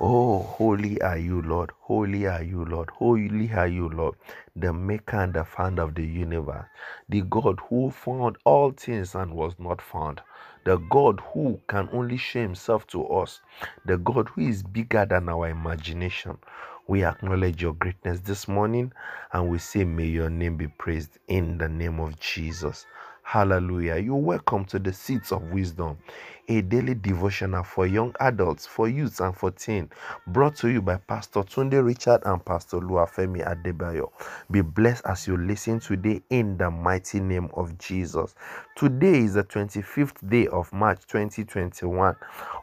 Oh, holy are you, Lord. Holy are you, Lord. Holy are you, Lord. The maker and the founder of the universe. The God who found all things and was not found. The God who can only show himself to us. The God who is bigger than our imagination. We acknowledge your greatness this morning and we say, May your name be praised in the name of Jesus. Hallelujah. You're welcome to the seats of Wisdom, a daily devotional for young adults, for youths, and for teens, brought to you by Pastor Tunde Richard and Pastor Luafemi Adebayo. Be blessed as you listen today in the mighty name of Jesus. Today is the 25th day of March 2021.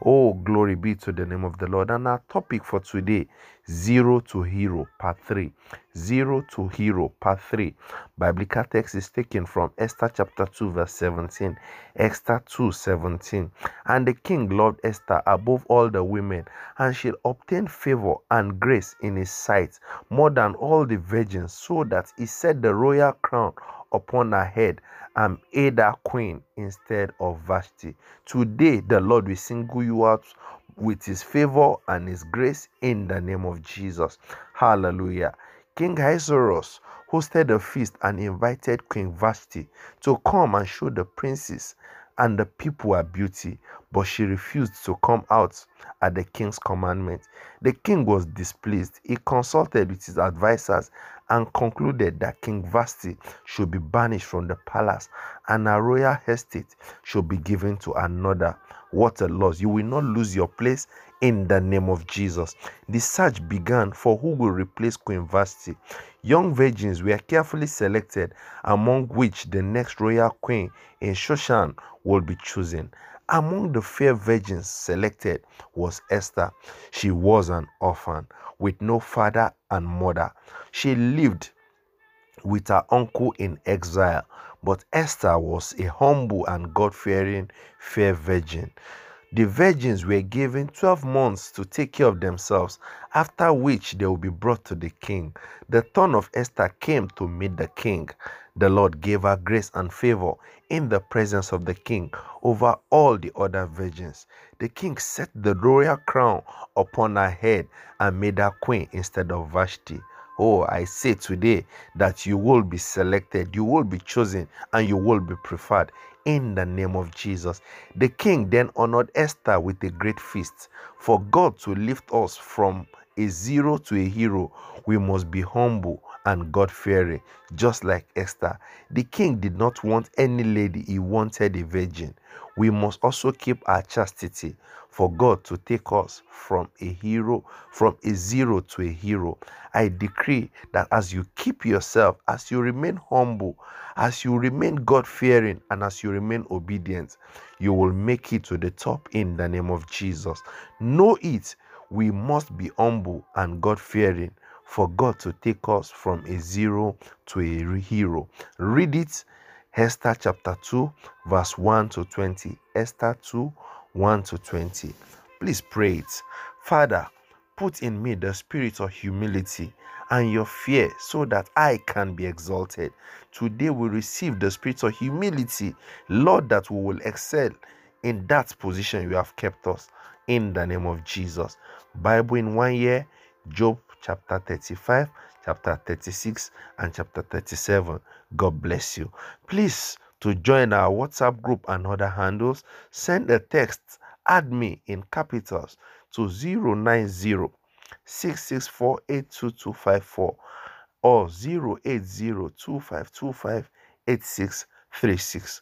Oh, glory be to the name of the Lord. And our topic for today Zero to Hero, Part 3. Zero to Hero, Part 3. Biblical text is taken from Esther chapter 2, verse 17. Esther 2 17. And the king loved Esther above all the women, and she obtained favor and grace in his sight more than all the virgins, so that he set the royal crown upon her head and made her queen instead of Vashti. Today, the Lord will single you out with his favor and his grace in the name of Jesus. Hallelujah. King Ahasuerus hosted a feast and invited Queen Vashti to come and show the princes and the people were beauty, but she refused to come out at the king's commandment. The king was displeased. He consulted with his advisers and concluded that King Vashti should be banished from the palace and a royal estate should be given to another. What a loss! You will not lose your place in the name of Jesus. The search began for who will replace Queen Vashti. Young virgins were carefully selected, among which the next royal queen in Shoshan will be chosen. Among the fair virgins selected was Esther. She was an orphan with no father and mother. She lived with her uncle in exile, but Esther was a humble and God fearing fair virgin. The virgins were given 12 months to take care of themselves, after which they will be brought to the king. The turn of Esther came to meet the king. The Lord gave her grace and favor in the presence of the king over all the other virgins. The king set the royal crown upon her head and made her queen instead of Vashti. Oh, I say today that you will be selected, you will be chosen, and you will be preferred in the name of Jesus. The king then honored Esther with a great feast. For God to lift us from a zero to a hero, we must be humble and God fearing, just like Esther. The king did not want any lady, he wanted a virgin. We must also keep our chastity for God to take us from a hero, from a zero to a hero. I decree that as you keep yourself, as you remain humble, as you remain God fearing, and as you remain obedient, you will make it to the top in the name of Jesus. Know it. We must be humble and God fearing for God to take us from a zero to a hero. Read it, Esther chapter 2, verse 1 to 20. Esther 2, 1 to 20. Please pray it. Father, put in me the spirit of humility and your fear so that I can be exalted. Today we receive the spirit of humility, Lord, that we will excel in that position you have kept us in the name of Jesus. Bible in one year, Job chapter 35, chapter 36, and chapter 37. God bless you. Please, to join our WhatsApp group and other handles, send a text, add me in capitals to 090 664 82254 or 08025258636.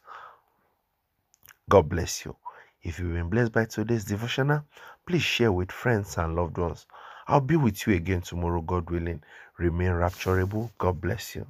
God bless you. If you've been blessed by today's devotional, please share with friends and loved ones. I'll be with you again tomorrow, God willing. Remain rapturable. God bless you.